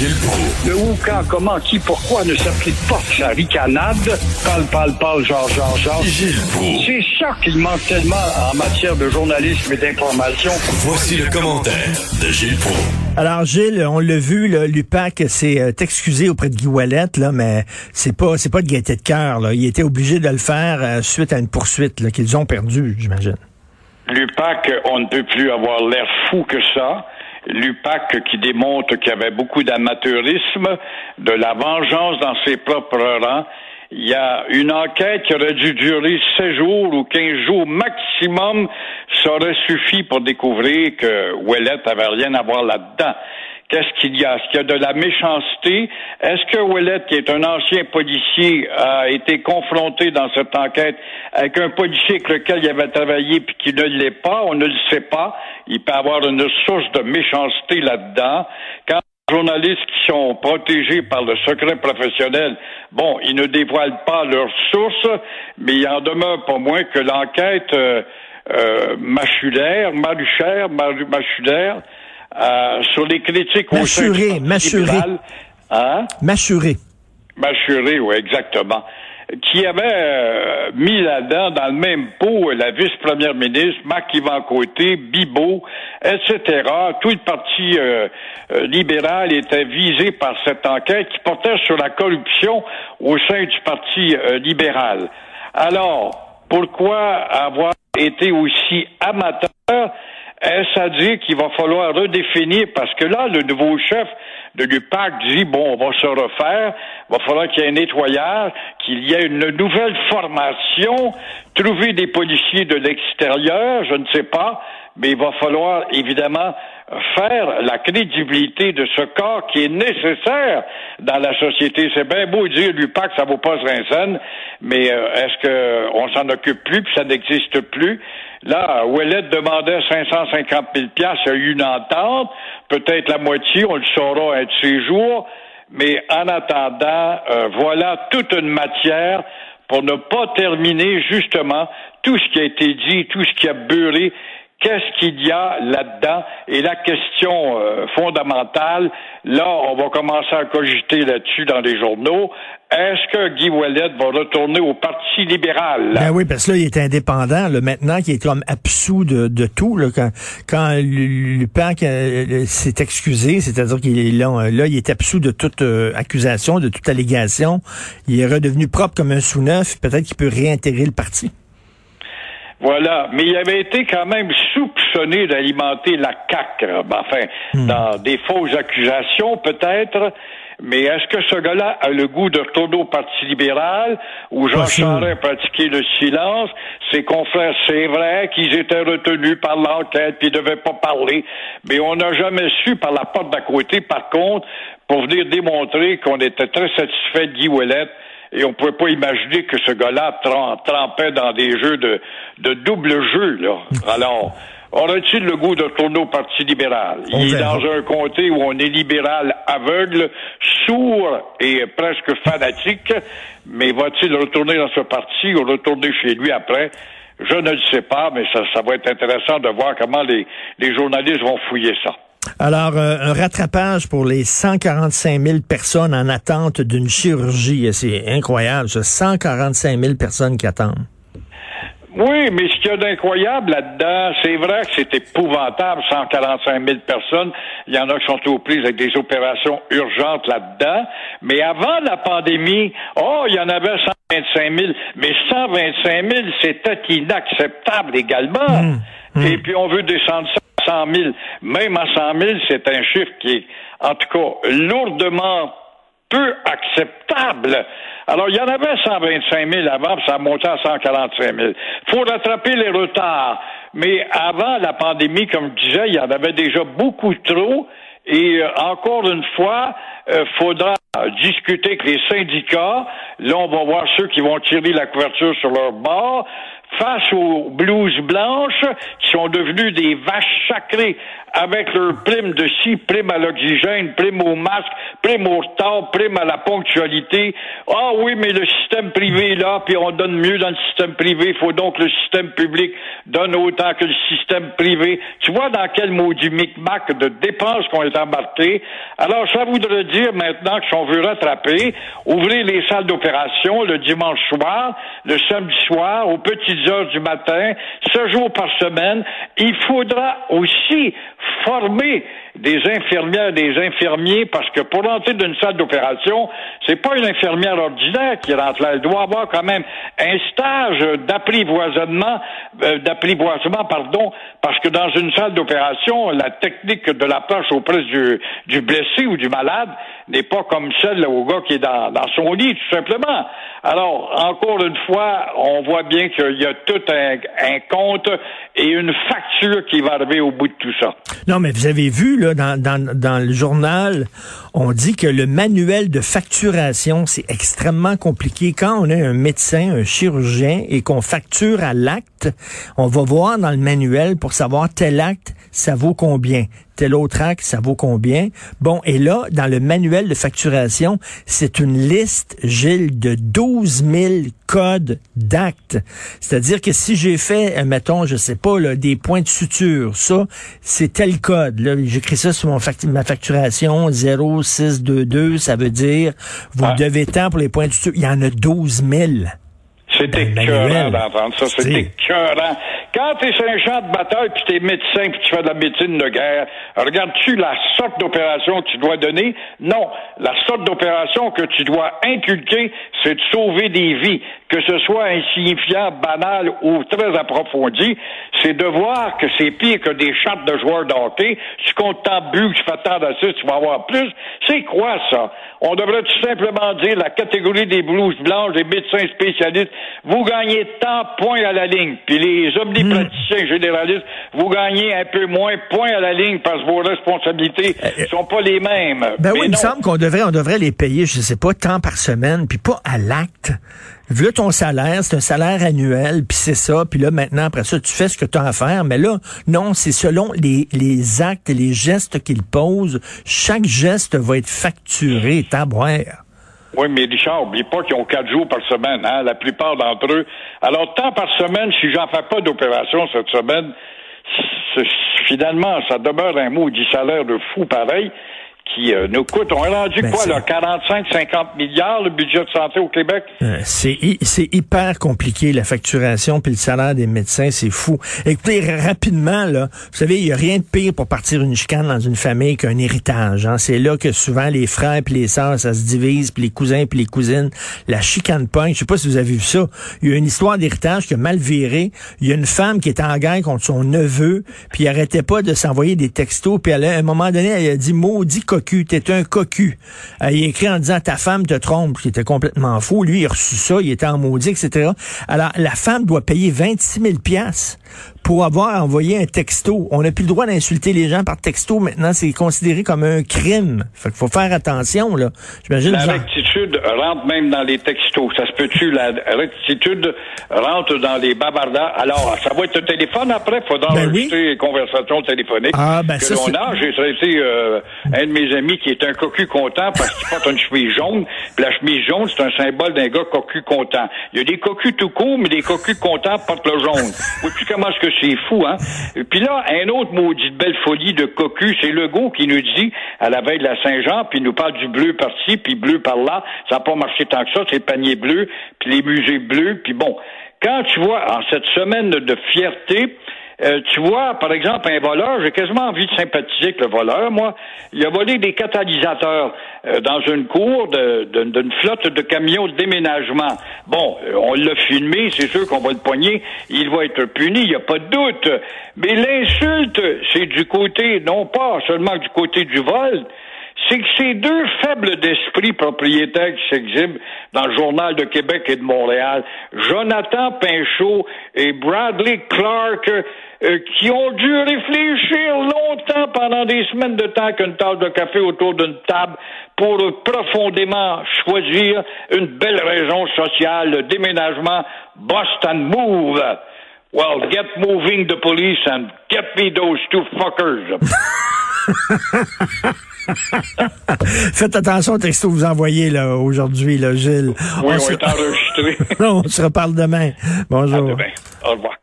Gilles Proulx. Le où, quand, comment, qui, pourquoi ne s'applique pas sa ricanade? Parle, parle, parle, genre, genre, genre. Gilles Proulx. C'est ça qu'il manque tellement en matière de journalisme et d'information. Voici le commentaire de Gilles Proulx. Alors Gilles, on l'a vu, là, l'UPAC s'est euh, excusé auprès de Guy Ouellet, là, mais c'est pas c'est pas de gaieté de cœur. Il était obligé de le faire euh, suite à une poursuite là, qu'ils ont perdue, j'imagine. L'UPAC, on ne peut plus avoir l'air fou que ça. L'UPAC qui démontre qu'il y avait beaucoup d'amateurisme, de la vengeance dans ses propres rangs. Il y a une enquête qui aurait dû durer 16 jours ou 15 jours maximum. Ça aurait suffi pour découvrir que Ouellet avait rien à voir là-dedans. Qu'est-ce qu'il y a? Est-ce qu'il y a de la méchanceté? Est-ce que Ouellet, qui est un ancien policier, a été confronté dans cette enquête avec un policier avec lequel il avait travaillé puis qui ne l'est pas? On ne le sait pas. Il peut avoir une source de méchanceté là-dedans. Quand journalistes qui sont protégés par le secret professionnel, bon, ils ne dévoilent pas leurs sources, mais il en demeure pas moins que l'enquête euh, euh, machulaire, machulaire, euh, sur les critiques au sein Mâchuré, du Parti mâchuré. libéral. Hein? Mâchuré. Mâchuré, oui, exactement. Qui avait euh, mis là-dedans, dans le même pot, la vice-première ministre, Marc-Yvan Côté, Bibot, etc. Tout le parti euh, libéral était visé par cette enquête qui portait sur la corruption au sein du parti libéral. Alors, pourquoi avoir été aussi amateur? Est-ce à dire qu'il va falloir redéfinir, parce que là, le nouveau chef de l'UPAC dit, bon, on va se refaire, il va falloir qu'il y ait un nettoyage, qu'il y ait une nouvelle formation, trouver des policiers de l'extérieur, je ne sais pas, mais il va falloir évidemment faire la crédibilité de ce corps qui est nécessaire dans la société. C'est bien beau dire l'UPAC, ça vaut pas Rinsen, mais euh, est-ce qu'on s'en occupe plus, puis ça n'existe plus? Là, Ouellet demandait 550 000 piastres, il y a eu une entente, peut-être la moitié, on le saura un de ces jours, mais en attendant, euh, voilà toute une matière pour ne pas terminer justement tout ce qui a été dit, tout ce qui a beurré qu'est-ce qu'il y a là-dedans? Et la question euh, fondamentale, là, on va commencer à cogiter là-dessus dans les journaux. Est-ce que Guy Ouellet va retourner au Parti libéral? Ben oui, parce que là, il est indépendant. Là, maintenant, qu'il est comme absous de, tout. Là, quand quand l'UPAC euh, s'est excusé, c'est-à-dire qu'il est là, là, il est absous de toute euh, accusation, de toute allégation. Il est redevenu propre comme un sous-neuf. Peut-être qu'il peut réintégrer le parti. Voilà, mais il avait été quand même soupçonné d'alimenter la CAQ, enfin, dans des fausses accusations peut-être. Mais est-ce que ce gars-là a le goût de retourner au Parti libéral où Jean. Charest a pratiqué le silence? Ses confrères, c'est vrai qu'ils étaient retenus par l'enquête puis ils devaient pas parler. Mais on n'a jamais su par la porte d'à côté, par contre, pour venir démontrer qu'on était très satisfait de Guy Ouellet et on pouvait pas imaginer que ce gars-là trempait dans des jeux de, de double jeu, là. Alors, aurait-il le goût de retourner au Parti libéral? On Il est dans un comté où on est libéral aveugle, sourd et presque fanatique, mais va-t-il retourner dans ce parti ou retourner chez lui après? Je ne le sais pas, mais ça, ça va être intéressant de voir comment les, les journalistes vont fouiller ça. Alors, euh, un rattrapage pour les 145 000 personnes en attente d'une chirurgie. C'est incroyable, ça. 145 000 personnes qui attendent. Oui, mais ce qu'il y a d'incroyable là-dedans, c'est vrai que c'est épouvantable, 145 000 personnes. Il y en a qui sont aux prises avec des opérations urgentes là-dedans. Mais avant la pandémie, oh, il y en avait 125 000. Mais 125 000, c'était inacceptable également. Et puis on veut descendre ça 100 000. Même à 100 000, c'est un chiffre qui est, en tout cas, lourdement peu acceptable. Alors, il y en avait 125 000 avant, puis ça a monté à 145 000. faut rattraper les retards. Mais avant la pandémie, comme je disais, il y en avait déjà beaucoup trop. Et euh, encore une fois, euh, faudra discuter avec les syndicats. Là, on va voir ceux qui vont tirer la couverture sur leur bord. Face aux blouses blanches qui sont devenues des vaches sacrées avec leur prime de ci, prime à l'oxygène, prime au masque, prime au retard, prime à la ponctualité. Ah oui, mais le système privé est là, puis on donne mieux dans le système privé, il faut donc le système public donne autant que le système privé. Tu vois dans quel maudit micmac de dépenses qu'on est embarqué? Alors, ça voudrait dire maintenant que si on veut rattraper, ouvrir les salles d'opération le dimanche soir, le samedi soir, aux petites du matin, ce jours par semaine, il faudra aussi former des infirmières, des infirmiers, parce que pour entrer dans une salle d'opération, c'est pas une infirmière ordinaire qui rentre là. Elle doit avoir quand même un stage d'apprivoisement, euh, d'apprivoisement, pardon, parce que dans une salle d'opération, la technique de l'approche auprès du, du blessé ou du malade n'est pas comme celle au gars qui est dans, dans son lit, tout simplement. Alors, encore une fois, on voit bien qu'il y a tout un, un compte et une facture qui va arriver au bout de tout ça. Non, mais vous avez vu, là, dans, dans, le journal, on dit que le manuel de facturation, c'est extrêmement compliqué. Quand on est un médecin, un chirurgien, et qu'on facture à l'acte, on va voir dans le manuel pour savoir tel acte, ça vaut combien tel autre acte, ça vaut combien? Bon, et là, dans le manuel de facturation, c'est une liste, Gilles, de 12 000 codes d'actes. C'est-à-dire que si j'ai fait, euh, mettons, je sais pas, là, des points de suture, ça, c'est tel code. Là, j'écris ça sur mon ma facturation 0622, ça veut dire, vous ah. devez tant pour les points de suture. Il y en a 12 000. C'est écœurant d'entendre ça. C'est écœurant. Quand tu es sur un champ de bataille, puis tu es médecin, puis tu fais de la médecine de guerre, regardes-tu la sorte d'opération que tu dois donner? Non. La sorte d'opération que tu dois inculquer, c'est de sauver des vies. Que ce soit insignifiant, banal ou très approfondi, c'est de voir que c'est pire que des chartes de joueurs de hockey. Tu comptes tant de buts, tu fais tant d'assists, tu vas avoir plus. C'est quoi ça? On devrait tout simplement dire la catégorie des blouses blanches, des médecins spécialistes, vous gagnez tant, point à la ligne. Puis les omnipraticiens généralistes, vous gagnez un peu moins, point à la ligne, parce que vos responsabilités ne euh, sont pas les mêmes. Ben oui, il me semble qu'on devrait, on devrait les payer, je sais pas, tant par semaine, puis pas à l'acte. Vu ton salaire, c'est un salaire annuel, puis c'est ça, puis là, maintenant, après ça, tu fais ce que tu as à faire. Mais là, non, c'est selon les, les actes et les gestes qu'ils posent. Chaque geste va être facturé, taboire. Oui, mais Richard, oublie pas qu'ils ont quatre jours par semaine, hein, la plupart d'entre eux. Alors, tant par semaine, si j'en fais pas d'opération cette semaine, finalement, ça demeure un maudit salaire de fou pareil qui euh, nous coûte. On est rendu ben, quoi, là, 45-50 milliards, le budget de santé au Québec? Euh, c'est, c'est hyper compliqué, la facturation puis le salaire des médecins, c'est fou. Écoutez, rapidement, là, vous savez, il n'y a rien de pire pour partir une chicane dans une famille qu'un héritage. Hein. C'est là que souvent les frères puis les sœurs, ça se divise, puis les cousins puis les cousines. La chicane pointe. Je sais pas si vous avez vu ça. Il y a une histoire d'héritage qui a mal viré. Il y a une femme qui était en guerre contre son neveu, puis il arrêtait pas de s'envoyer des textos, puis à un moment donné, elle a dit maudit cocu, t'es un cocu. Euh, il écrit en disant ta femme te trompe, qui était complètement faux. Lui, il a reçu ça, il était en maudit, etc. Alors, la femme doit payer 26 000 piastres pour avoir envoyé un texto. On n'a plus le droit d'insulter les gens par texto. Maintenant, c'est considéré comme un crime. Fait qu'il faut faire attention, là. J'imagine. La rectitude rentre même dans les textos. Ça se peut-tu? La rectitude rentre dans les babardas. Alors, ça va être le téléphone après. Faudra ben enregistrer les conversations téléphoniques ah, ben que l'on a. J'ai traité euh, un de mes amis qui est un cocu content parce qu'il porte une chemise jaune. Puis la chemise jaune, c'est un symbole d'un gars cocu content. Il y a des cocus tout court, mais des cocus contents portent le jaune. Oui, comment est-ce que c'est fou, hein? Puis là, un autre maudit belle folie de cocu, c'est Legault qui nous dit, à la veille de la Saint-Jean, puis il nous parle du bleu par-ci, puis bleu par-là. Ça n'a pas marché tant que ça, c'est panier bleu, puis les musées bleus, puis bon. Quand tu vois, en cette semaine de fierté, euh, tu vois, par exemple, un voleur, j'ai quasiment envie de sympathiser avec le voleur, moi. Il a volé des catalysateurs euh, dans une cour d'une flotte de camions de déménagement. Bon, euh, on l'a filmé, c'est sûr qu'on va le poigner, il va être puni, il n'y a pas de doute. Mais l'insulte, c'est du côté, non pas seulement du côté du vol, c'est que ces deux faibles d'esprit propriétaires qui s'exhibent dans le Journal de Québec et de Montréal, Jonathan Pinchot et Bradley Clark, euh, qui ont dû réfléchir longtemps pendant des semaines de temps qu'une tasse de café autour d'une table pour profondément choisir une belle raison sociale, le déménagement Boston Move. Well, get moving the police and get me those two fuckers. Faites attention au texto que vous envoyez là, aujourd'hui, là, Gilles. Oui, on, se... est enregistré. on se reparle demain. Bonjour. À demain. Au revoir.